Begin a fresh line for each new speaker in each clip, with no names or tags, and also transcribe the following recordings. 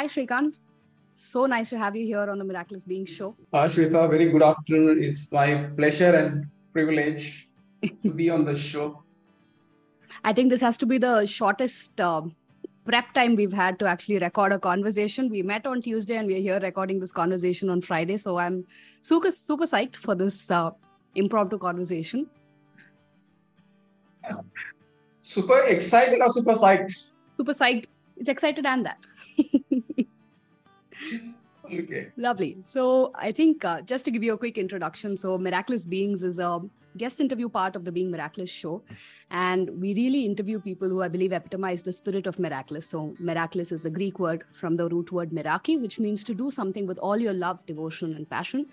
Hi, Shrikant. So nice to have you here on the Miraculous Being show.
Uh, Shweta, very good afternoon. It's my pleasure and privilege to be on the show.
I think this has to be the shortest uh, prep time we've had to actually record a conversation. We met on Tuesday and we're here recording this conversation on Friday. So I'm super, super psyched for this uh, impromptu conversation.
Super excited or super psyched?
Super psyched. It's excited and that.
okay.
Lovely. So I think uh, just to give you a quick introduction, so Meraki Beings is a guest interview part of the Being Meraki show. And we really interview people who I believe epitomize the spirit of miraculous. So, meraki is the Greek word from the root word meraki, which means to do something with all your love, devotion, and passion.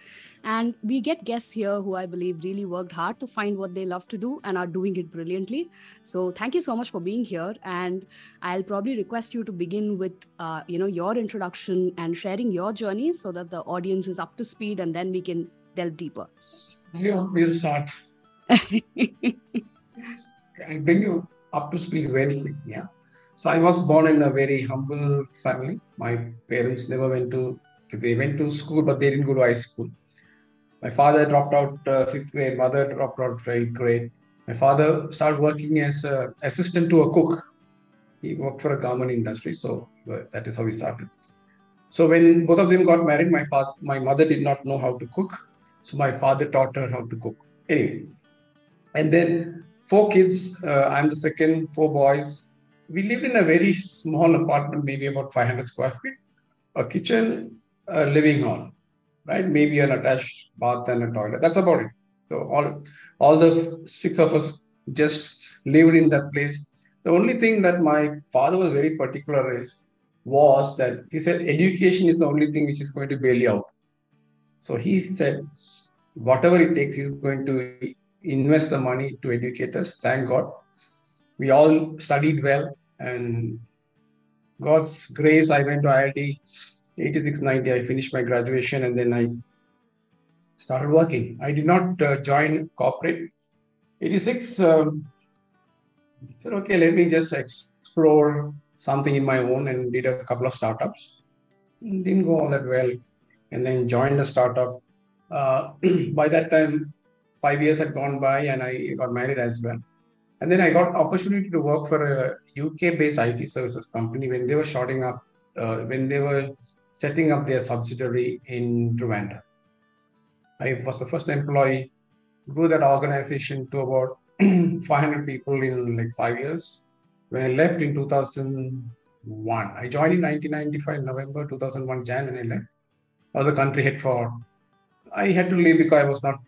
And we get guests here who I believe really worked hard to find what they love to do and are doing it brilliantly. So, thank you so much for being here. And I'll probably request you to begin with, uh, you know, your introduction and sharing your journey so that the audience is up to speed, and then we can delve deeper.
Yeah, we'll start. I'll bring you up to speed very quickly. Yeah. So I was born in a very humble family. My parents never went to they went to school, but they didn't go to high school. My father dropped out uh, fifth grade. Mother dropped out eighth grade. My father started working as an assistant to a cook. He worked for a garment industry, so uh, that is how he started. So when both of them got married, my father, my mother did not know how to cook, so my father taught her how to cook. Anyway, and then four kids. Uh, I'm the second, four boys. We lived in a very small apartment, maybe about 500 square feet, a kitchen, a living hall, right? Maybe an attached bath and a toilet. That's about it. So all, all the six of us just lived in that place. The only thing that my father was very particular is was that he said education is the only thing which is going to bail you out. So he said, whatever it takes, he's going to invest the money to educate us. Thank God. We all studied well, and God's grace, I went to IIT 86 90. I finished my graduation and then I started working. I did not uh, join corporate. 86, um, said, okay, let me just explore something in my own and did a couple of startups. Didn't go all that well. And then joined a startup. Uh, by that time, five years had gone by and I got married as well. And then I got opportunity to work for a UK-based IT services company when they were shorting up, uh, when they were setting up their subsidiary in Rwanda. I was the first employee, grew that organization to about 500 people in like five years. When I left in 2001, I joined in 1995 November 2001 Jan and I left. I was the country head for. I had to leave because I was not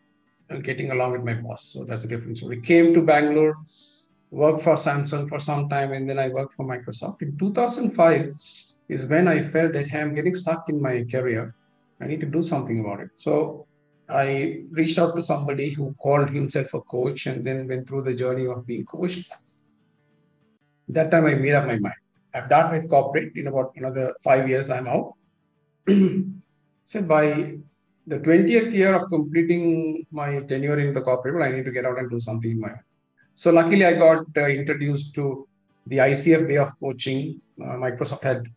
getting along with my boss. So that's a different story. Came to Bangalore, worked for Samsung for some time, and then I worked for Microsoft. In 2005 is when I felt that hey, I'm getting stuck in my career. I need to do something about it. So I reached out to somebody who called himself a coach and then went through the journey of being coached. That time I made up my mind. I've done with corporate in about another five years, I'm out. so by the 20th year of completing my tenure in the corporate, I need to get out and do something in my. So luckily, I got uh, introduced to the ICF way of coaching. Uh, Microsoft had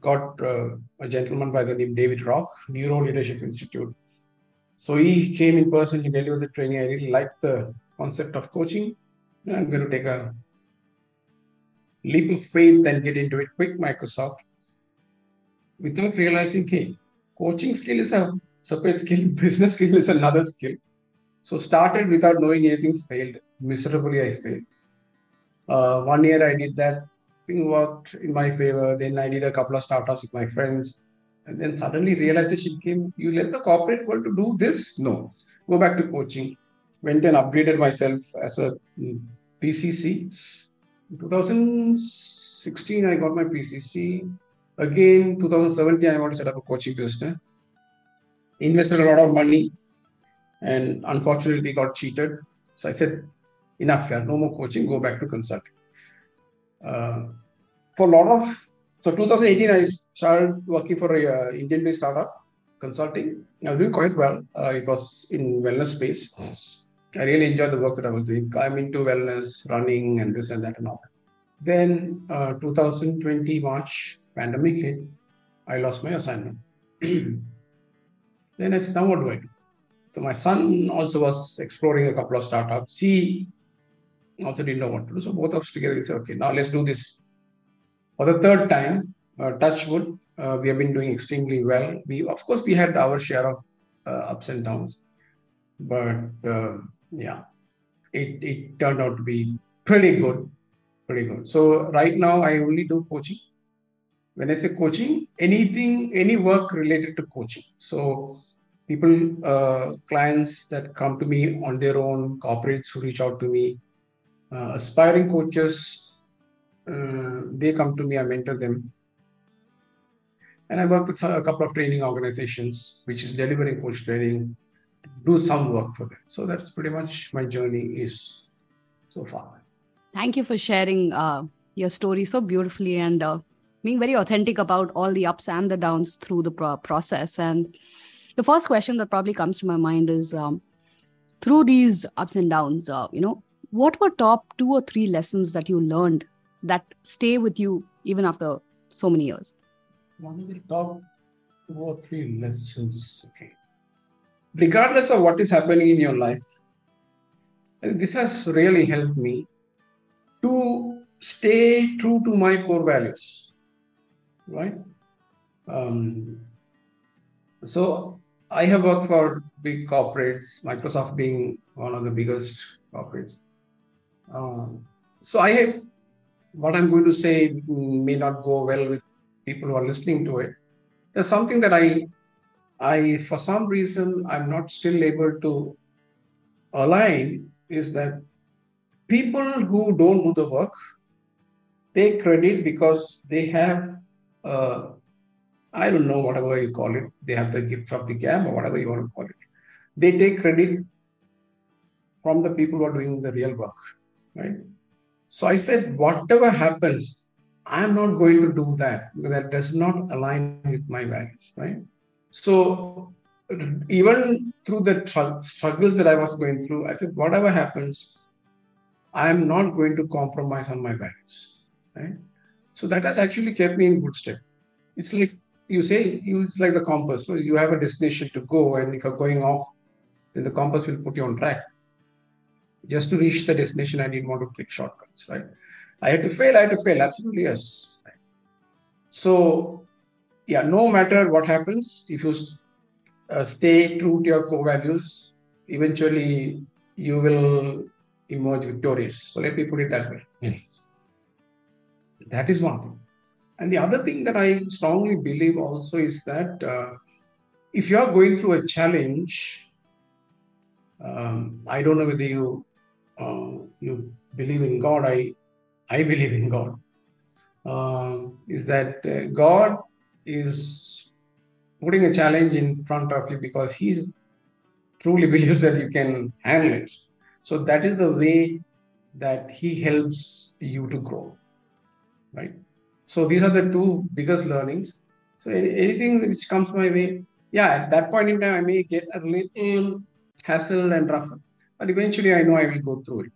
got uh, a gentleman by the name David Rock, Neuro Leadership Institute. So he came in person, he delivered the training. I really liked the concept of coaching. I'm going to take a leap of faith and get into it quick, Microsoft, without realizing, hey, coaching skill is a separate skill, business skill is another skill. So started without knowing anything, failed miserably. I failed. Uh, one year I did that, thing worked in my favor. Then I did a couple of startups with my friends, and then suddenly realization came: you let the corporate world to do this? No, go back to coaching. Went and upgraded myself as a mm, PCC. In 2016, I got my PCC. Again, 2017, I want to set up a coaching business invested a lot of money and unfortunately we got cheated. So I said, enough, yeah, no more coaching, go back to consulting. Uh, for a lot of, so 2018, I started working for a uh, Indian-based startup, consulting. I was doing quite well. Uh, it was in wellness space. I really enjoyed the work that I was doing. I'm into wellness, running, and this and that and all. Then uh, 2020 March, pandemic hit. I lost my assignment. then I said, now what do I do? So my son also was exploring a couple of startups. He also didn't know what to do. So both of us together, we said, okay, now let's do this. For the third time, uh, touch wood, uh, we have been doing extremely well. We, of course, we had our share of uh, ups and downs, but uh, yeah, it, it turned out to be pretty good, pretty good. So right now, I only do coaching. When I say coaching, anything, any work related to coaching. So people, uh, clients that come to me on their own, corporates who reach out to me, uh, aspiring coaches, uh, they come to me, I mentor them. And I work with a couple of training organizations, which is delivering coach training, do some work for them. So that's pretty much my journey is so far.
Thank you for sharing uh, your story so beautifully and uh, being very authentic about all the ups and the downs through the pro- process. And the first question that probably comes to my mind is um, through these ups and downs, uh, you know, what were top two or three lessons that you learned that stay with you even after so many years?
One of the top two or three lessons. Okay. Regardless of what is happening in your life, this has really helped me to stay true to my core values. Right? Um, so I have worked for big corporates, Microsoft being one of the biggest corporates. Um, so I have what I'm going to say may not go well with people who are listening to it. There's something that I, I for some reason I'm not still able to align is that people who don't do the work take credit because they have uh, I don't know, whatever you call it. They have the gift of the gab or whatever you want to call it. They take credit from the people who are doing the real work, right? So I said, whatever happens, I'm not going to do that because that does not align with my values, right? So even through the tr- struggles that I was going through, I said, whatever happens, I'm not going to compromise on my values, right? So that has actually kept me in good stead. It's like you say it's like the compass. So you have a destination to go, and if you're going off, then the compass will put you on track. Just to reach the destination, I didn't want to take shortcuts, right? I had to fail, I had to fail, absolutely yes. So, yeah, no matter what happens, if you uh, stay true to your core values, eventually you will emerge victorious. So let me put it that way. Mm. That is one thing. And the other thing that I strongly believe also is that uh, if you are going through a challenge, um, I don't know whether you uh, you believe in God. I I believe in God. Uh, is that uh, God is putting a challenge in front of you because He truly believes that you can handle it. So that is the way that He helps you to grow, right? So these are the two biggest learnings. So anything which comes my way, yeah, at that point in time, I may get a little hassle and rough, but eventually I know I will go through it.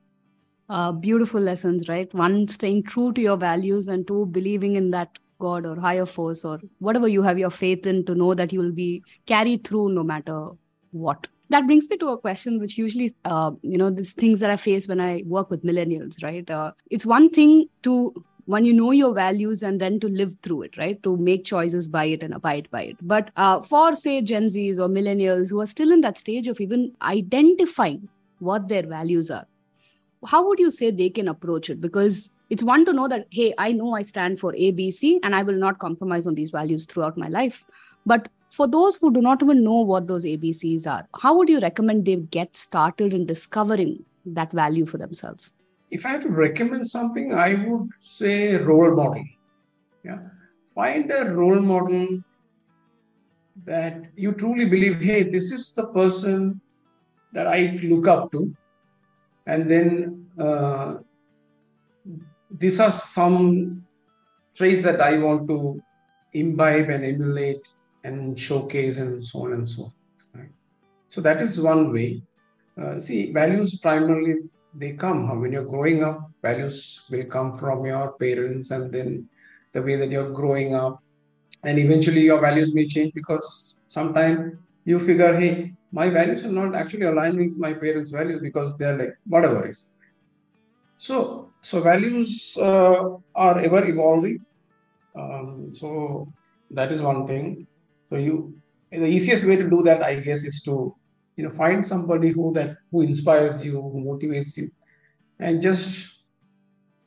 Uh, beautiful lessons, right? One, staying true to your values, and two, believing in that God or higher force or whatever you have your faith in to know that you will be carried through no matter what. That brings me to a question which usually, uh, you know, these things that I face when I work with millennials, right? Uh, it's one thing to when you know your values and then to live through it right? To make choices by it and abide by it. But uh, for say gen z's or millennials who are still in that stage of even identifying what their values are how would you say they can approach it? Because it's one to know that hey i know i stand for abc and i will not compromise on these values throughout my life. But for those who do not even know what those abcs are how would you recommend they get started in discovering that value for themselves
if I have to recommend something, I would say role model. Yeah. Find a role model that you truly believe, hey, this is the person that I look up to. And then uh, these are some traits that I want to imbibe and emulate and showcase and so on and so on. Right? So that is one way. Uh, see, values primarily they come when you're growing up values will come from your parents and then the way that you're growing up and eventually your values may change because sometimes you figure, hey, my values are not actually aligned with my parents' values because they're like whatever is. So, so values uh, are ever evolving. Um, so that is one thing. So you, the easiest way to do that, I guess, is to you know find somebody who that who inspires you, who motivates you, and just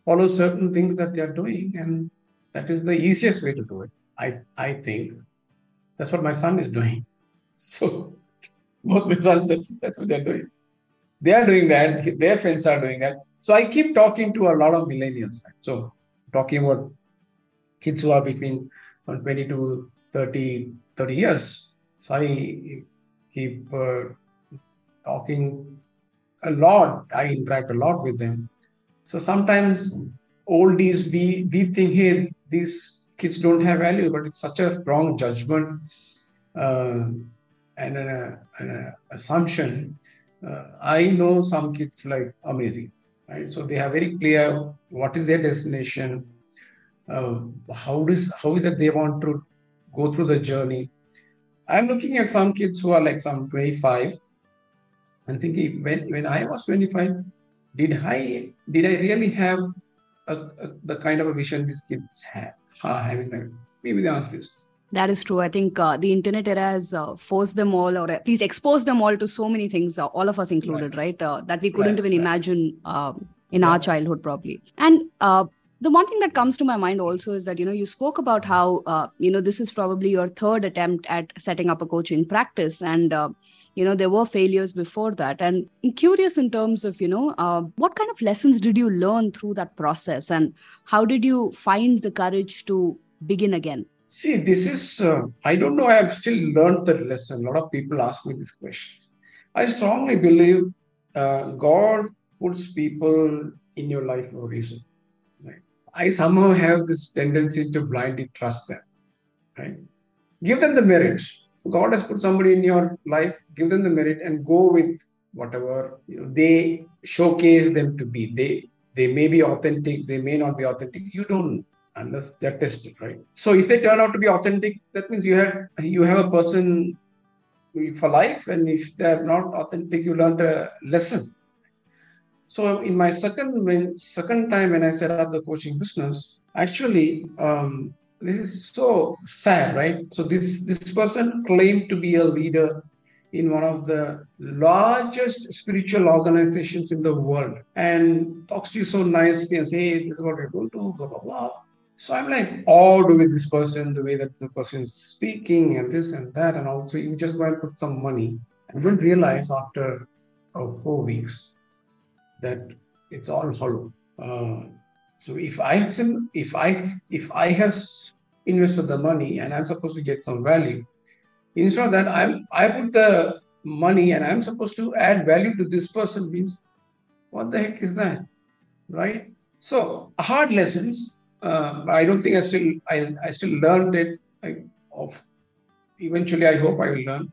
follow certain things that they are doing, and that is the easiest way to do it. I I think that's what my son is doing. So both my sons, that's that's what they're doing. They are doing that. Their friends are doing that. So I keep talking to a lot of millennials. Right? So talking about kids who are between 20 to 30, 30 years. So I keep uh, talking a lot. I interact a lot with them. So sometimes oldies, we, we think, hey, these kids don't have value, but it's such a wrong judgment uh, and an, an assumption. Uh, I know some kids like amazing right? So they have very clear what is their destination, uh, how is how is that they want to go through the journey. I'm looking at some kids who are like some 25 and thinking when when I was 25, did I did I really have a, a, the kind of a vision these kids have are having? Maybe the answer is
that is true. I think uh, the internet era has uh, forced them all, or at least exposed them all to so many things, uh, all of us included, right? right? Uh, that we couldn't right, even right. imagine um, in our childhood, probably. And uh, the one thing that comes to my mind also is that you know you spoke about how uh, you know this is probably your third attempt at setting up a coaching practice, and you know there were failures before that. And I'm curious in terms of you know what kind of lessons did you learn through that process, and how did you find the courage to begin again?
See, this is, uh, I don't know, I have still learned the lesson. A lot of people ask me these questions. I strongly believe uh, God puts people in your life for a reason. Right? I somehow have this tendency to blindly trust them. Right? Give them the merit. So God has put somebody in your life, give them the merit and go with whatever you know, they showcase them to be. They they may be authentic, they may not be authentic. You don't unless they're tested, right? So if they turn out to be authentic, that means you have you have a person for life, and if they're not authentic, you learned a lesson. So in my second when second time when I set up the coaching business, actually um, this is so sad, right? So this this person claimed to be a leader in one of the largest spiritual organizations in the world and talks to you so nicely and say, hey, this is what we're going to, blah, blah, blah. So I'm like awed with this person, the way that the person is speaking and this and that. And also you just go and put some money. and don't realize after oh, four weeks that it's all hollow. Uh, so if I if I if I have invested the money and I'm supposed to get some value, instead of that I'm I put the money and I'm supposed to add value to this person means what the heck is that? Right? So hard lessons uh, I don't think I still I, I still learned it. I, of eventually, I hope I will learn.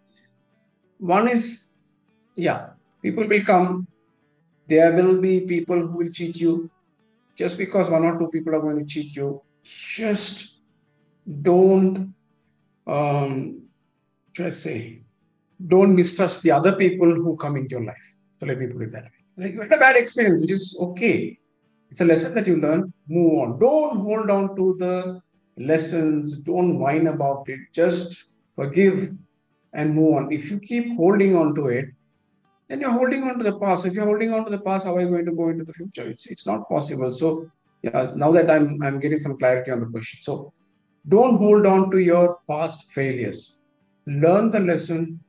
One is, yeah, people will come. There will be people who will cheat you. Just because one or two people are going to cheat you, just don't. Um, should I say? Don't mistrust the other people who come into your life. So let me put it that way. Like you had a bad experience, which is okay it's a lesson that you learn. Move on. Don't hold on to the lessons. Don't whine about it. Just forgive and move on. If you keep holding on to it, then you're holding on to the past. If you're holding on to the past, how are you going to go into the future? It's it's not possible. So yeah, now that I'm I'm getting some clarity on the question. So don't hold on to your past failures. Learn the lesson,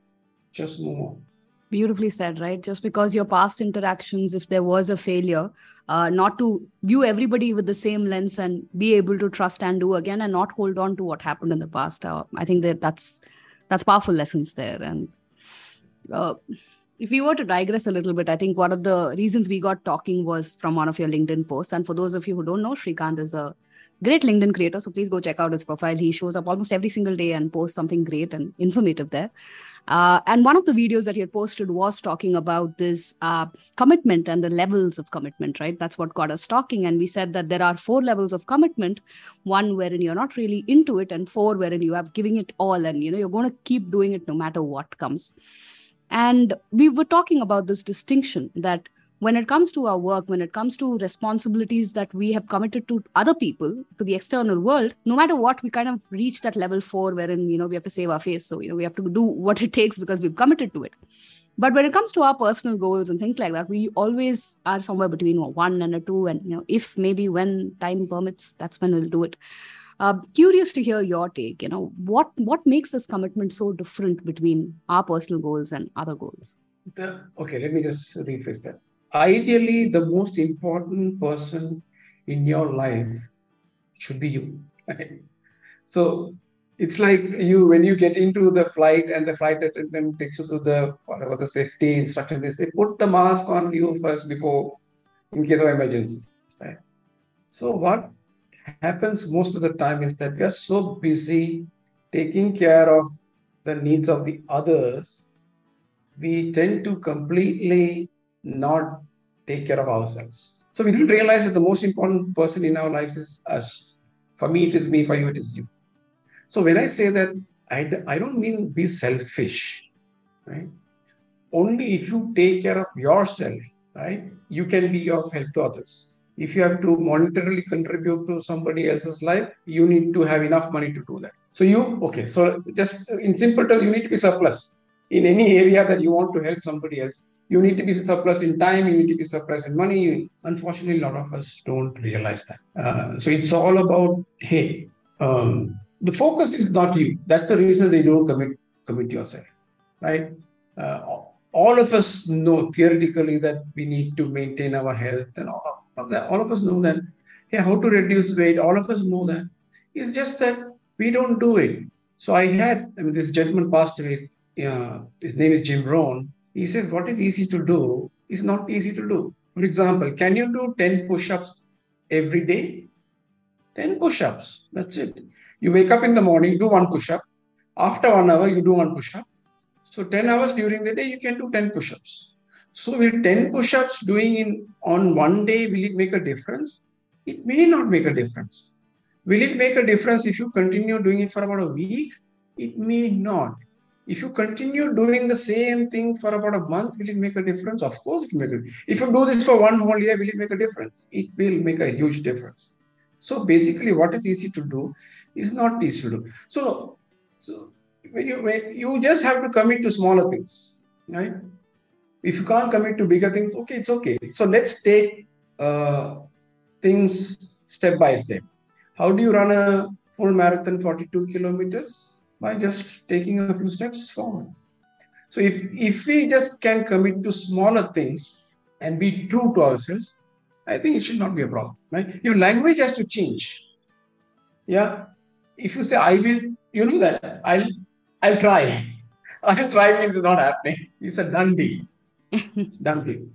just move on.
Beautifully said right? Just because your past interactions if there was a failure uh, not to view everybody with the same lens and be able to trust and do again and not hold on to what happened in the past uh, i think that that's that's powerful lessons there. And uh, if we were to digress a little bit i think one of the reasons we got talking was from one of your linkedin posts. And for those of you who don't know shrikant is a great linkedin creator so please go check out his profile he shows up almost every single day and posts something great and informative there Uh, and one of the videos that he had posted was talking about this uh, commitment and the levels of commitment, right? That's what got us talking. And we said that there are four levels of commitment one wherein you're not really into it, and four wherein you have giving it all and you know you're going to keep doing it no matter what comes. And we were talking about this distinction that when it comes to our work, when it comes to responsibilities that we have committed to other people, to the external world, no matter what, we kind of reach that level four wherein, you know, we have to save our face. So, you know, we have to do what it takes because we've committed to it. But when it comes to our personal goals and things like that, we always are somewhere between one and a two. And, you know, if maybe when time permits, that's when we'll do it. Uh, curious to hear your take. You know, what what makes this commitment so different between our personal goals and other goals?
The, okay, let me just rephrase that ideally the most important person in your life should be you so it's like you when you get into the flight and the flight attendant takes you to the whatever the safety instruction they say put the mask on you first before in case of emergencies right? So what happens most of the time is that we are so busy taking care of the needs of the others we tend to completely not take care of ourselves. So we don't realize that the most important person in our lives is us. For me, it is me. For you, it is you. So when I say that, I, I don't mean be selfish, right? Only if you take care of yourself, right, you can be of help to others. If you have to monetarily contribute to somebody else's life, you need to have enough money to do that. So you, okay, so just in simple terms, you need to be surplus in any area that you want to help somebody else you need to be surplus in time, you need to be surplus in money. Unfortunately, a lot of us don't realize that. Uh, so it's all about, hey, um, the focus is not you. That's the reason they don't commit commit yourself, right? Uh, all of us know theoretically that we need to maintain our health and all of that. All of us know that. Hey, how to reduce weight? All of us know that. It's just that we don't do it. So I had I mean, this gentleman passed away. Uh, his name is Jim Rohn he says what is easy to do is not easy to do. For example, can you do 10 push ups every day? 10 push ups. That's it. You wake up in the morning, do one push up. After one hour, you do one push up. So 10 hours during the day, you can do 10 push ups. So will 10 push ups doing in on one day, will it make a difference? It may not make a difference. Will it make a difference if you continue doing it for about a week? It may not. If you continue doing the same thing for about a month, will it make a difference? Of course, it will make. If you do this for one whole year, will it make a difference? It will make a huge difference. So basically, what is easy to do is not easy to do. So, so when you when you just have to commit to smaller things, right? If you can't commit to bigger things, okay, it's okay. So let's take uh, things step by step. How do you run a full marathon, 42 kilometers? By just taking a few steps forward. So if, if we just can commit to smaller things and be true to ourselves, I think it should not be a problem, right? Your language has to change. Yeah. If you say, I will, you know that, I'll, I'll try. I'll try means it's not happening. It's a done deal. it's done deal.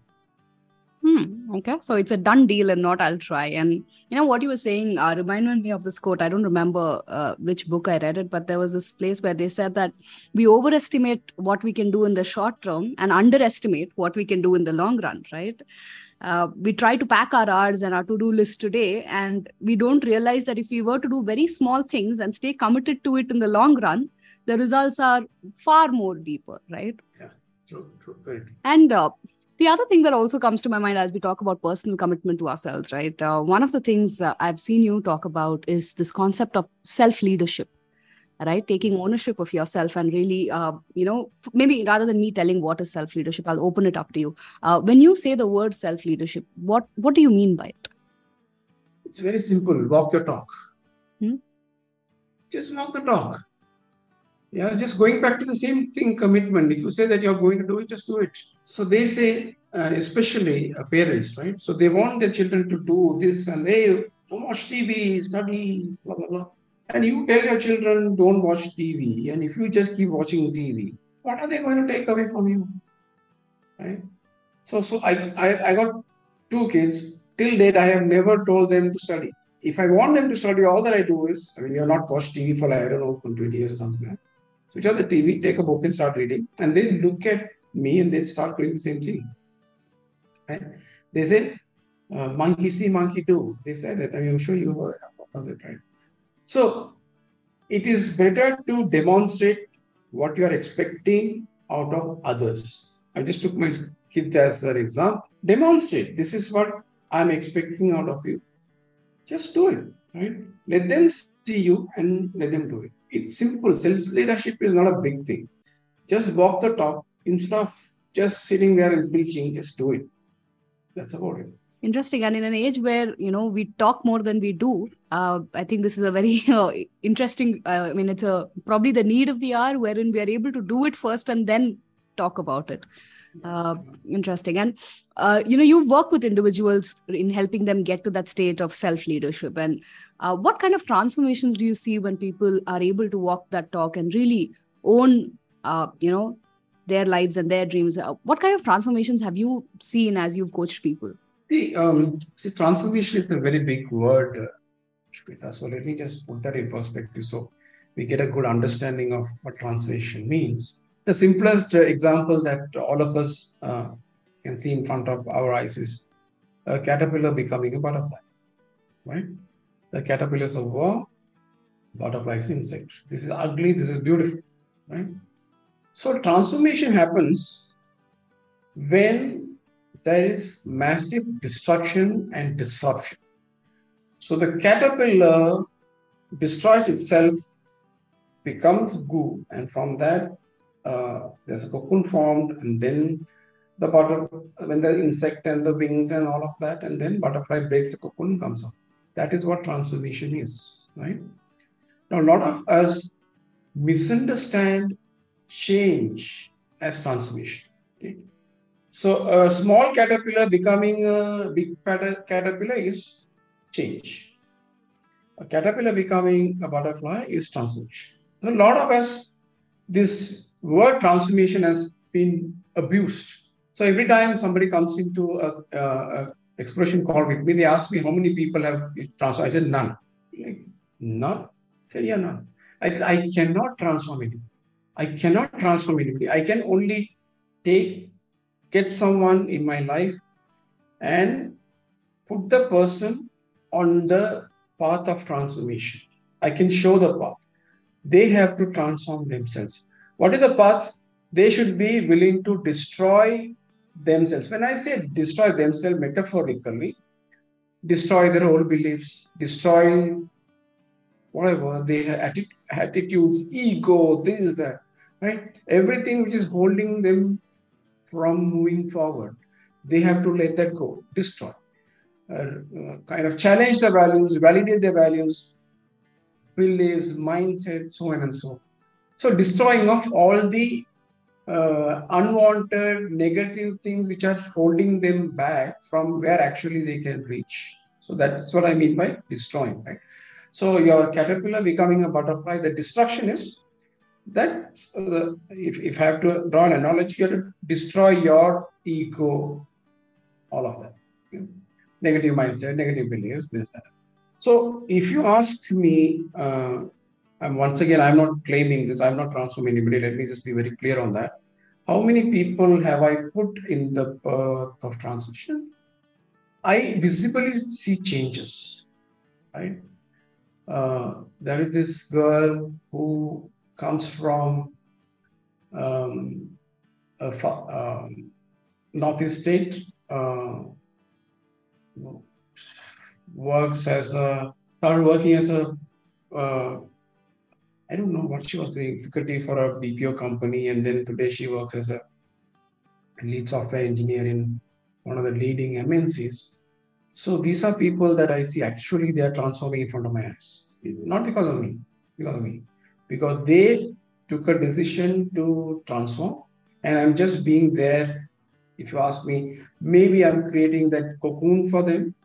Hmm. Okay. So it's a done deal and not I'll try. And you know what you were saying uh, reminded me of this quote. I don't remember uh, which book I read it, but there was this place where they said that we overestimate what we can do in the short term and underestimate what we can do in the long run, right? Uh, we try to pack our hours and our to-do list today and we don't realize that if we were to do very small things and stay committed to it in the long run the results are far more deeper right
yeah true true very
and uh, the other thing that also comes to my mind as we talk about personal commitment to ourselves, right? Uh, one of the things uh, I've seen you talk about is this concept of self leadership, right? Taking ownership of yourself and really, uh, you know, maybe rather than me telling what is self leadership, I'll open it up to you. Uh, when you say the word self leadership, what what do you mean by it?
It's very simple. Walk your talk.
Hmm?
Just walk the talk. Yeah, just going back to the same thing, commitment. If you say that you're going to do it, just do it. So they say, uh, especially uh, parents, right? So they want their children to do this and hey, don't watch TV, study, blah blah blah. And you tell your children don't watch TV, and if you just keep watching TV, what are they going to take away from you? Right? So, so I, I, I got two kids. Till date, I have never told them to study. If I want them to study, all that I do is, I mean, you're not watched TV for like, I don't know, for 20 years or something. Switch off the TV, take a book and start reading, and they look at me and they start doing the same thing. Right? They say, uh, monkey see, monkey do. They say that. I mean, I'm sure you heard of it, right? So it is better to demonstrate what you are expecting out of others. I just took my kids as an example. Demonstrate. This is what I'm expecting out of you. Just do it, right? Let them see you and let them do it. It's simple. Self leadership is not a big thing. Just walk the talk instead of just sitting there and preaching. Just do it. That's about it
interesting and in an age where you know we talk more than we do uh, i think this is a very uh, interesting uh, i mean it's a probably the need of the hour wherein we are able to do it first and then talk about it uh, interesting and uh, you know you work with individuals in helping them get to that state of self leadership and uh, what kind of transformations do you see when people are able to walk that talk and really own you know their lives and their dreams what kind of transformations have you seen as you've coached people
See, um, see, transformation is a very big word, uh, Shweta. So let me just put that in perspective so we get a good understanding of what transformation means. The simplest uh, example that all of us uh, can see in front of our eyes is a caterpillar becoming a butterfly, right? The caterpillar is a worm, butterfly insect. This is ugly, this is beautiful, right? So transformation happens when there is massive destruction and disruption. So the caterpillar destroys itself, becomes goo, and from that uh, there's a cocoon formed, and then the butter, when the insect and the wings and all of that, and then butterfly breaks the cocoon comes out. That is what transformation is, right? Now, a lot of us misunderstand change as transformation. Okay? So a small caterpillar becoming a big caterpillar is change. A caterpillar becoming a butterfly is transformation. A lot of us, this word transformation has been abused. So every time somebody comes into a, a, a expression call with me, they ask me how many people have transformed. I said none. Like, none. I said yeah, none. I said I cannot transform anybody. I cannot transform anybody. I can only take get someone in my life and put the person on the path of transformation. I can show the path. They have to transform themselves. What is the path? They should be willing to destroy themselves. When I say destroy themselves metaphorically, destroy their old beliefs, destroy whatever they have attitudes, ego, this, that, right? Everything which is holding them from moving forward. They have to let that go, destroy, uh, uh, kind of challenge the values, validate the values, beliefs, mindset, so on and so on. So, destroying of all the uh, unwanted negative things which are holding them back from where actually they can reach. So, that's what I mean by destroying, right? So, your caterpillar becoming a butterfly, the destruction is that uh, if, if I have to draw an analogy, you have to destroy your ego, all of that. Negative mindset, negative beliefs, this, that. So if you ask me, uh, once again, I'm not claiming this, I'm not transforming anybody, let me just be very clear on that. How many people have I put in the path of transition? I visibly see changes, right? Uh, there is this girl who comes from um, a um, northeast state, uh, works as a started working as a uh, I don't know what she was doing, executive for a BPO company, and then today she works as a lead software engineer in one of the leading MNCs. So these are people that I see actually they are transforming in front of my eyes, not because of me, because of me. Because they took a decision to transform and i'm just being there. If you ask me maybe i'm creating that cocoon for them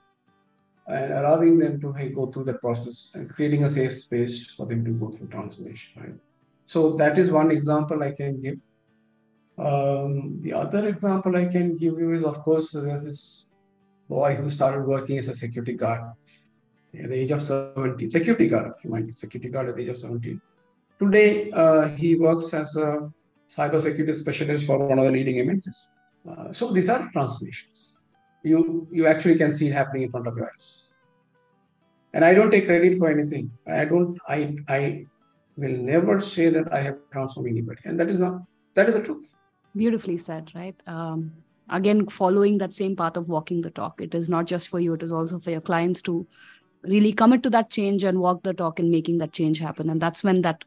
and allowing them to hey, go through that process and creating a safe space for them to go through transformation right so that is one example i can give um, the other example i can give you is of course there's this boy who started working as a security guard at the age of 17 security guard mind security guard at the age of 17 Today, uh, he works as a cybersecurity specialist for one of the leading MNCs. Uh, so these are transformations. You you actually can see happening in front of your eyes. And I don't take credit for anything. I don't. I I will never say that I have transformed anybody, and that is not that is the truth.
Beautifully said, right? Um, again, following that same path of walking the talk. It is not just for you; it is also for your clients to really commit to that change and walk the talk in making that change happen. And that's when that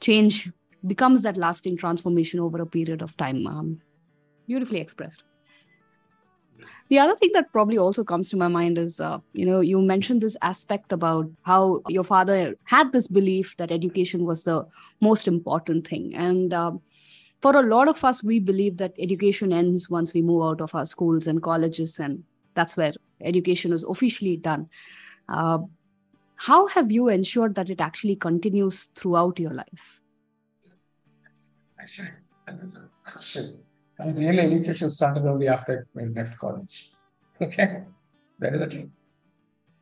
change becomes that lasting transformation over a period of time. Um, beautifully expressed. The other thing that probably also comes to my mind is, uh, you know, you mentioned this aspect about how your father had this belief that education was the most important thing. And uh, for a lot of us, we believe that education ends once we move out of our schools and colleges, and that's where education is officially done. Uh, how have you ensured that it actually continues throughout your life?
Actually, that is a question. Mean, real education started only after I left college. Okay, that is the truth.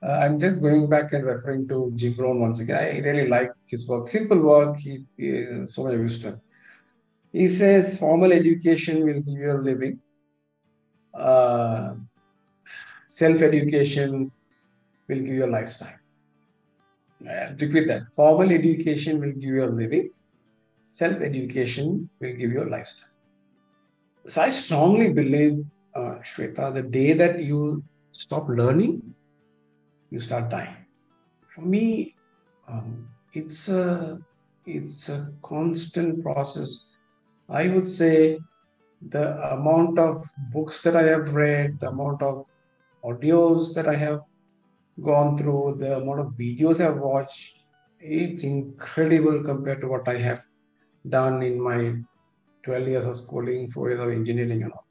Uh, I'm just going back and referring to Jim Rohn once again. I really like his work. Simple work, he, he so much wisdom. He says formal education will give you a living. Uh, self-education will give you a lifestyle. Uh, repeat that. Formal education will give you a living. Self-education will give you a lifestyle. So I strongly believe, uh, Shweta, the day that you stop learning, you start dying. For me, um, it's a it's a constant process. I would say the amount of books that I have read, the amount of audios that I have gone through, the amount of videos I've watched, it's incredible compared to what I have done in my 12 years of schooling, four years of engineering and all.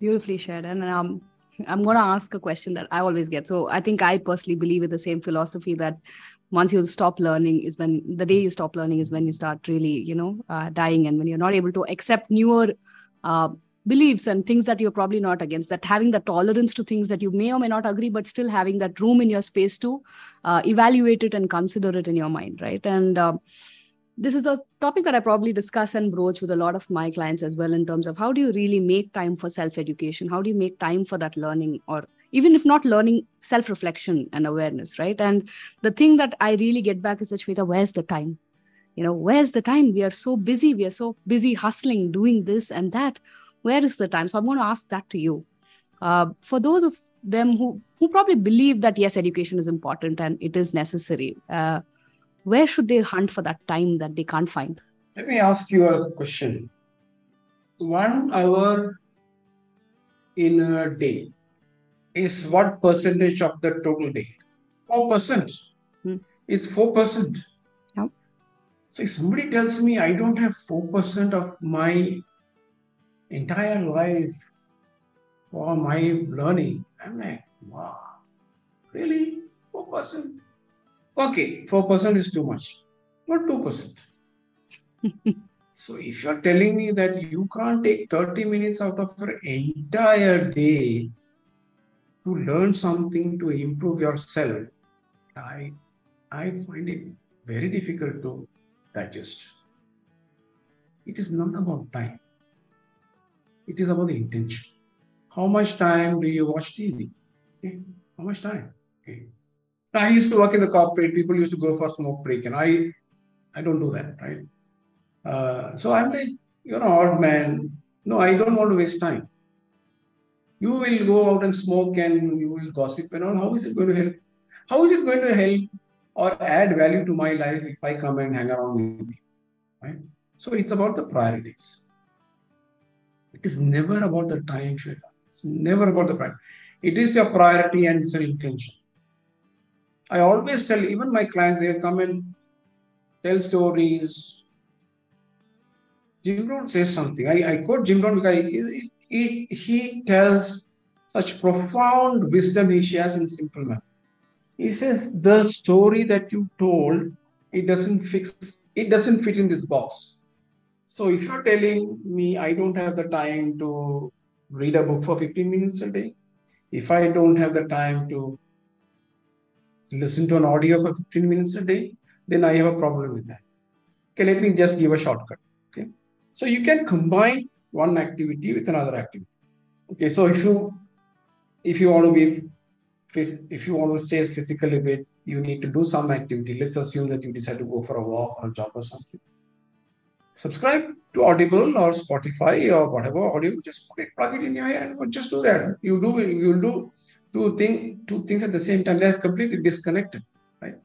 Beautifully shared. And um, I'm going to ask a question that I always get. So I think I personally believe in the same philosophy that once you stop learning is when the day you stop learning is when you start really, you know, uh, dying and when you're not able to accept newer uh, beliefs and things that you're probably not against that having the tolerance to things that you may or may not agree but still having that room in your space to uh, evaluate it and consider it in your mind right and uh, this is a topic that I probably discuss and broach with a lot of my clients as well in terms of how do you really make time for self education? How do you make time for that learning or even if not learning, self reflection and awareness, right? And the thing that I really get back is Shweta, where's the time? You know, where's the time? We are so busy. We are so busy hustling, doing this and that. Where is the time? So I'm going to ask that to you. Uh, for those of them who, who probably believe that, yes, education is important and it is necessary. Uh, where should they hunt for that time that they can't find?
Let me ask you a question. One hour in a day is what percentage of the total day? 4%. Hmm. It's 4%. Yep. So if somebody tells me I don't have 4% of my entire life for my learning, I'm like, wow, really? 4%? Okay, 4% is too much, not 2%. so if you're telling me that you can't take 30 minutes out of your entire day to learn something to improve yourself, I, I find it very difficult to digest. It is not about time. It is about the intention. How much time do you watch TV? Okay. How much time? Okay. I used to work in the corporate. People used to go for smoke break, and I, I don't do that, right? Uh, so I'm like, you're an odd man. No, I don't want to waste time. You will go out and smoke and you will gossip and all. How is it going to help? How is it going to help or add value to my life if I come and hang around with you? Right? So it's about the priorities. It is never about the time, Shweta. It's never about the priority. It is your priority and it's an intention. I always tell even my clients, they come and tell stories. Jim Rohn says something. I, I quote Jim Rohn because he, he, he tells such profound wisdom he shares in simple manner. He says the story that you told, it doesn't fix, it doesn't fit in this box. So if you're telling me I don't have the time to read a book for 15 minutes a day, if I don't have the time to listen to an audio for 15 minutes a day, then I have a problem with that. Okay, let me just give a shortcut. Okay. So you can combine one activity with another activity. Okay, so if you if you want to be if you want to stay physically fit, you need to do some activity. Let's assume that you decide to go for a walk or a jog or something. Subscribe to Audible or Spotify or whatever audio. Just put it, plug it in your ear, and just do that. You do you'll do two thing two things at the same time. They're completely disconnected, right?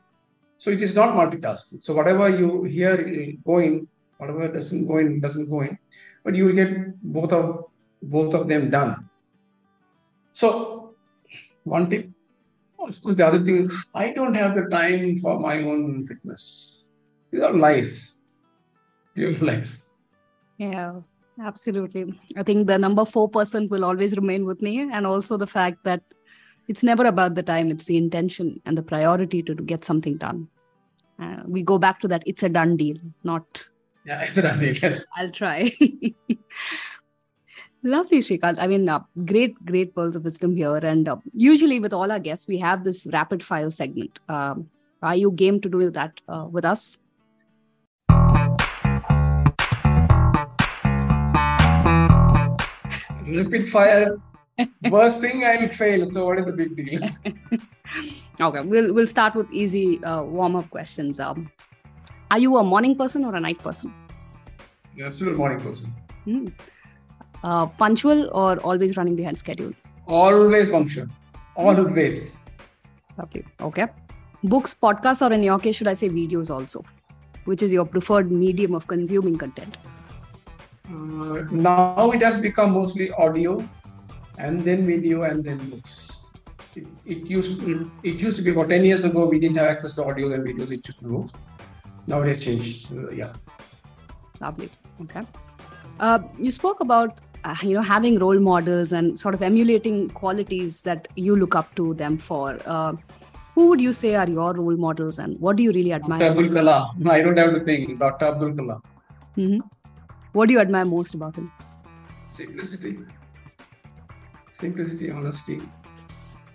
So it is not multitasking. So whatever you hear going, whatever doesn't go in doesn't go in, but you will get both of both of them done. So one tip oh, of course, the other thing, I don't have the time for my own fitness. These are lies. Pure lies.
Yeah, absolutely. I think the number 4% will always remain with me. And also the fact that it's never about the time, it's the intention and the priority to, to get something done. Uh, we go back to that, it's a done deal, not.
Yeah, it's a done deal, yes.
I'll try. Lovely, Shrikant. I mean, uh, great, great pearls of wisdom here. And uh, usually, with all our guests, we have this rapid fire segment. Um, are you game to do that uh, with us?
Rapid fire. Worst thing, I'll fail. So, what is the big deal?
okay, we'll we'll start with easy uh, warm up questions. Um, are you a morning person or a night person?
Absolute morning person.
Mm uh, punctual or always running behind schedule?
Always punctual. Always.
Okay. Okay. Books, podcasts, or in your case, should I say videos also? Which is your preferred medium of consuming content?
Uh, now it has become mostly audio and then video and then books. It, it used to, it used to be about 10 years ago we didn't have access to audio and videos it used to books. Now it has changed. So, yeah.
Lovely. Okay. Uh, you spoke about uh, you know having role models and sort of emulating qualities that you look up to them for uh, who would you say are your role models and what do you really admire
dr abdul kalam i don't have to think dr abdul kalam
mm-hmm. what do you admire most about him
simplicity simplicity honesty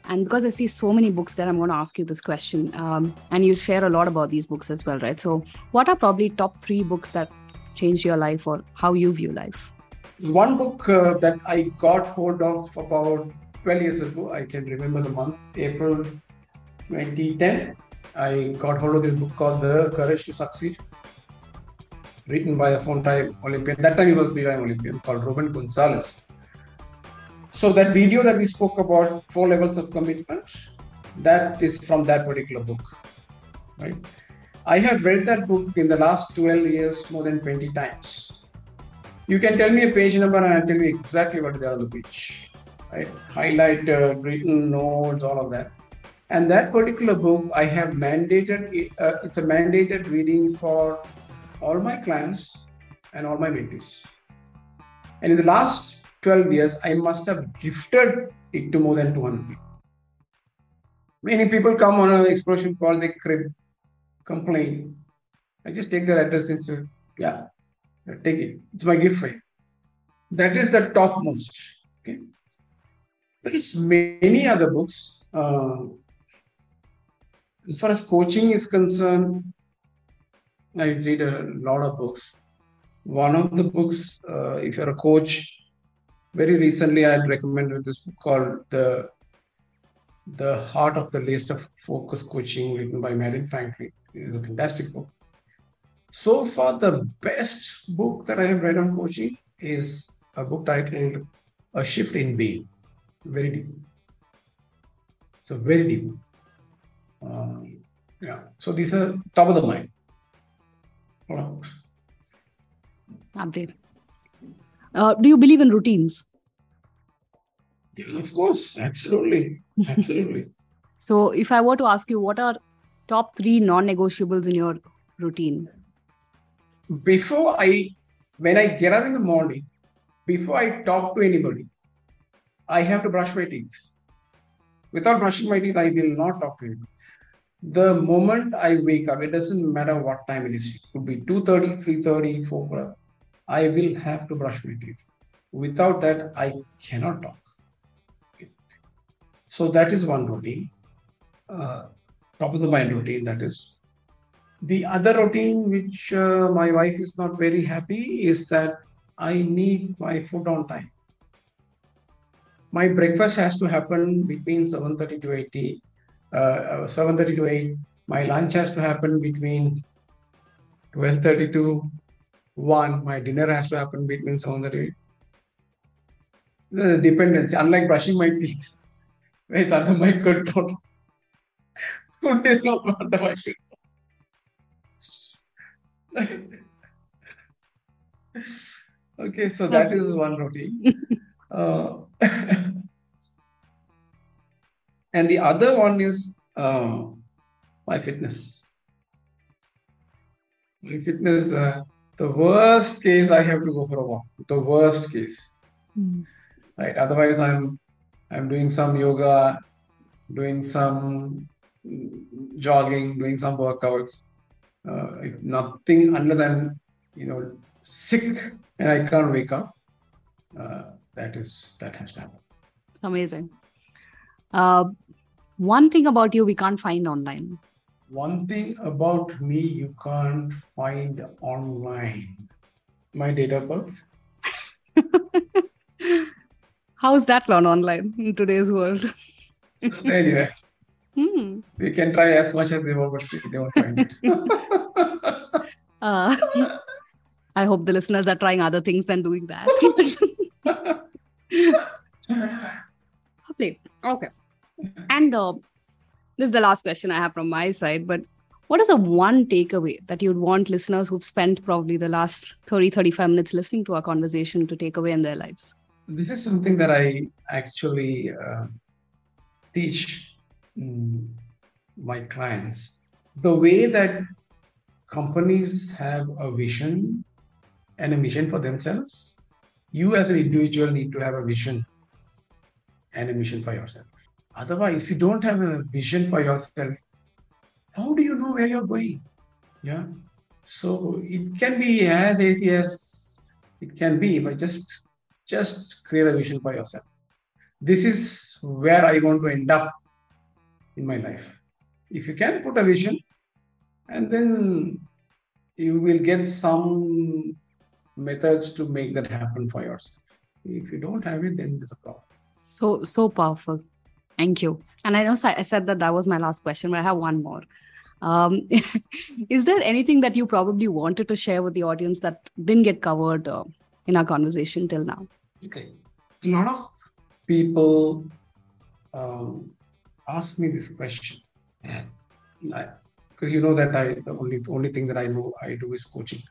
and because i see so many books that i'm going to ask you this question um, and you share a lot about these books as well right so what are probably top three books that changed your life or how you view life
one book uh, that I got hold of about 12 years ago, I can remember the month, April 2010. I got hold of this book called The Courage to Succeed, written by a four-time Olympian. That time he was three-time Olympian called Ruben Gonzalez. So that video that we spoke about, four levels of commitment, that is from that particular book, right? I have read that book in the last 12 years more than 20 times you can tell me a page number and I'll tell you exactly what is there on the page. Right? Highlight, written notes, all of that. And that particular book, I have mandated, uh, it's a mandated reading for all my clients and all my mentees. And in the last 12 years, I must have gifted it to more than 200 people. Many people come on an exploration call, they crib, complain. I just take their address and say, yeah, Take it. It's my gift for you. That is the topmost. Okay. There's many other books. Uh, as far as coaching is concerned, I read a lot of books. One of the books, uh, if you're a coach, very recently I had recommended this book called the the Heart of the Laser-Focused Coaching, written by Marion Franklin. It's a fantastic book. So far, the best book that I have read on coaching is a book titled A Shift in Being. Very deep. So, very deep. Um, yeah. So, these are top of the mind. books.
Abdul. Uh, do you believe in routines?
Of course, absolutely, absolutely.
so, if I were to ask you, what are top three non-negotiables in your routine?
before I, when I get up in the morning, before I talk to anybody, I have to brush my teeth. Without brushing my teeth, I will not talk to anybody. The moment I wake up, it doesn't matter what time it is. It could be 2.30, 3.30, 4 o'clock. I will have to brush my teeth. Without that, I cannot talk. So that is one routine. Uh, top of the mind routine, that is. the other routine, which uh, my wife is not very happy, is that I need my food on time. My breakfast has to happen between 7:30 to 80, uh, 7:30 to 8. My lunch has to happen between 12:30 to 1. My dinner has to happen between 7:30. The dependency, unlike brushing my teeth, it's under my control. Food is not under my control. okay, so that is one routine. Uh, and the other one is uh, my fitness. My fitness, uh, the worst case, I have to go for a walk. The worst case, mm. right? Otherwise, I'm I'm doing some yoga, doing some jogging, doing some workouts. Uh, if nothing unless I'm, you know, sick and I can't wake up. Uh, that is that has to happen.
Amazing. Uh, one thing about you we can't find online.
One thing about me you can't find online. My date of birth.
How's that one online in today's world?
so anyway, Hmm. They can try as much as they want, but they won't find it. uh,
I hope the listeners are trying other things than doing that. okay. Okay. And uh, this is the last question I have from my side, but what is the one takeaway that you'd want listeners who've spent probably the last 30, 35 minutes listening to our conversation to take away in their lives?
This is something that I actually uh, teach Mm, my clients the way that companies have a vision and a mission for themselves you as an individual need to have a vision and a mission for yourself otherwise if you don't have a vision for yourself how do you know where you're going yeah so it can be as easy as it can be but just just create a vision for yourself this is where i want to end up in my life. If you can put a vision, and then you will get some methods to make that happen for yourself. If you don't have it, then there's a problem.
So, so powerful. Thank you. And I know I said that that was my last question, but I have one more. Um, is there anything that you probably wanted to share with the audience that didn't get covered uh, in our conversation till now?
Okay. A lot of people um, ask me this question. Because you know that I the only the only thing that I know I do is coaching.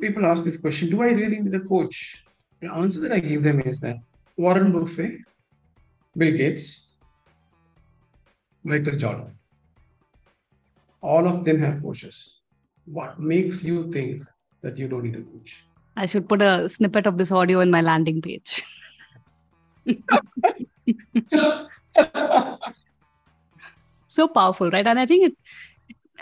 People ask this question: Do I really need a coach? The answer that I give them is that Warren Buffett, Bill Gates, Michael Jordan, all of them have coaches. What makes you think that you don't need a coach?
I should put a snippet of this audio in my landing page. so powerful right and i think it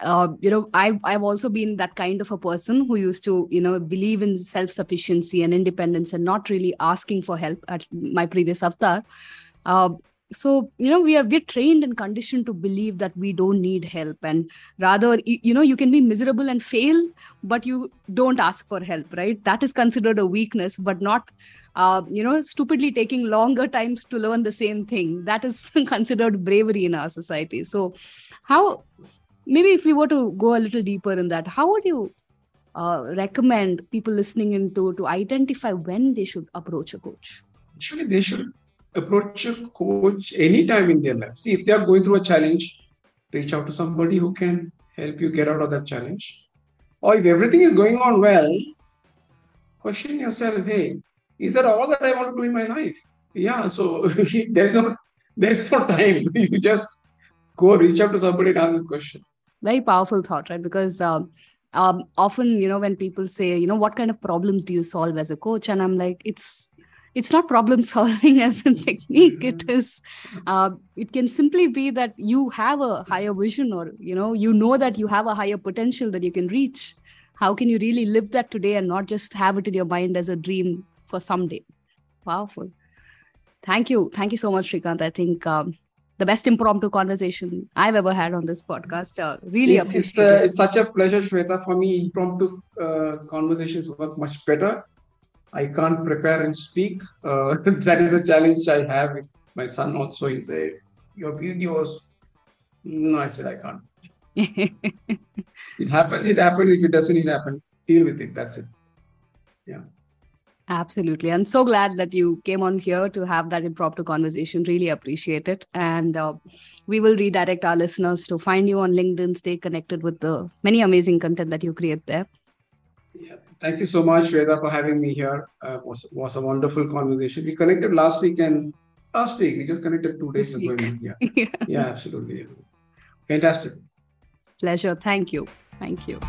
uh, you know I've, I've also been that kind of a person who used to you know believe in self-sufficiency and independence and not really asking for help at my previous avatar uh, so you know we are we're trained and conditioned to believe that we don't need help and rather you know you can be miserable and fail but you don't ask for help right? That is considered a weakness but not uh, you know stupidly taking longer times to learn the same thing. That is considered bravery in our society. So how maybe if we were to go a little deeper in that how would you uh, recommend people listening into to identify when they should approach a coach?
Actually they should approach a coach anytime in their life. See, if they are going through a challenge, reach out to somebody who can help you get out of that challenge. Or if everything is going on well, question yourself, hey, is that all that I want to do in my life? Yeah, so there's no there's no time. you just go reach out to somebody and ask this question.
Very powerful thought, right? Because um, um, often, you know, when people say, you know, what kind of problems do you solve as a coach? And I'm like, it's it's not problem solving as a technique it mm-hmm. uh, it can simply be that you have a higher vision or you know you know that you have a higher potential that you can reach how can you really live that today and not just have it in your mind as a dream for someday powerful thank you thank you so much shrikant i think um, the best impromptu conversation I've ever had on this podcast. Uh, really
it's,
appreciate
it's, uh,
it.
it's such a pleasure, Shweta. For me, impromptu uh, conversations work much better. I can't prepare and speak. Uh, that is a challenge I have with my son also. He said, Your videos. No, I said, I can't. it happens. It happens. If it doesn't, it happen. Deal with it. That's it. Yeah.
Absolutely. I'm so glad that you came on here to have that impromptu conversation. Really appreciate it. And uh, we will redirect our listeners to find you on LinkedIn, stay connected with the many amazing content that you create there.
Yeah. Thank you so much, Shweta, for having me here. Uh, was was a wonderful conversation. We connected last week and last week we just connected two days ago. Yeah.
yeah.
yeah, absolutely. Fantastic.
Pleasure. Thank you. Thank you.